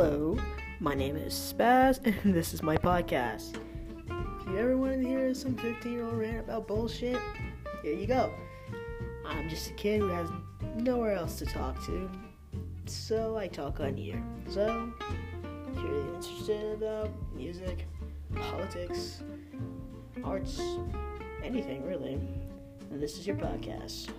Hello, my name is Spaz, and this is my podcast. If you ever want to hear some 15 year old rant about bullshit, here you go. I'm just a kid who has nowhere else to talk to, so I talk on here. So, if you're really interested about music, politics, arts, anything really, this is your podcast.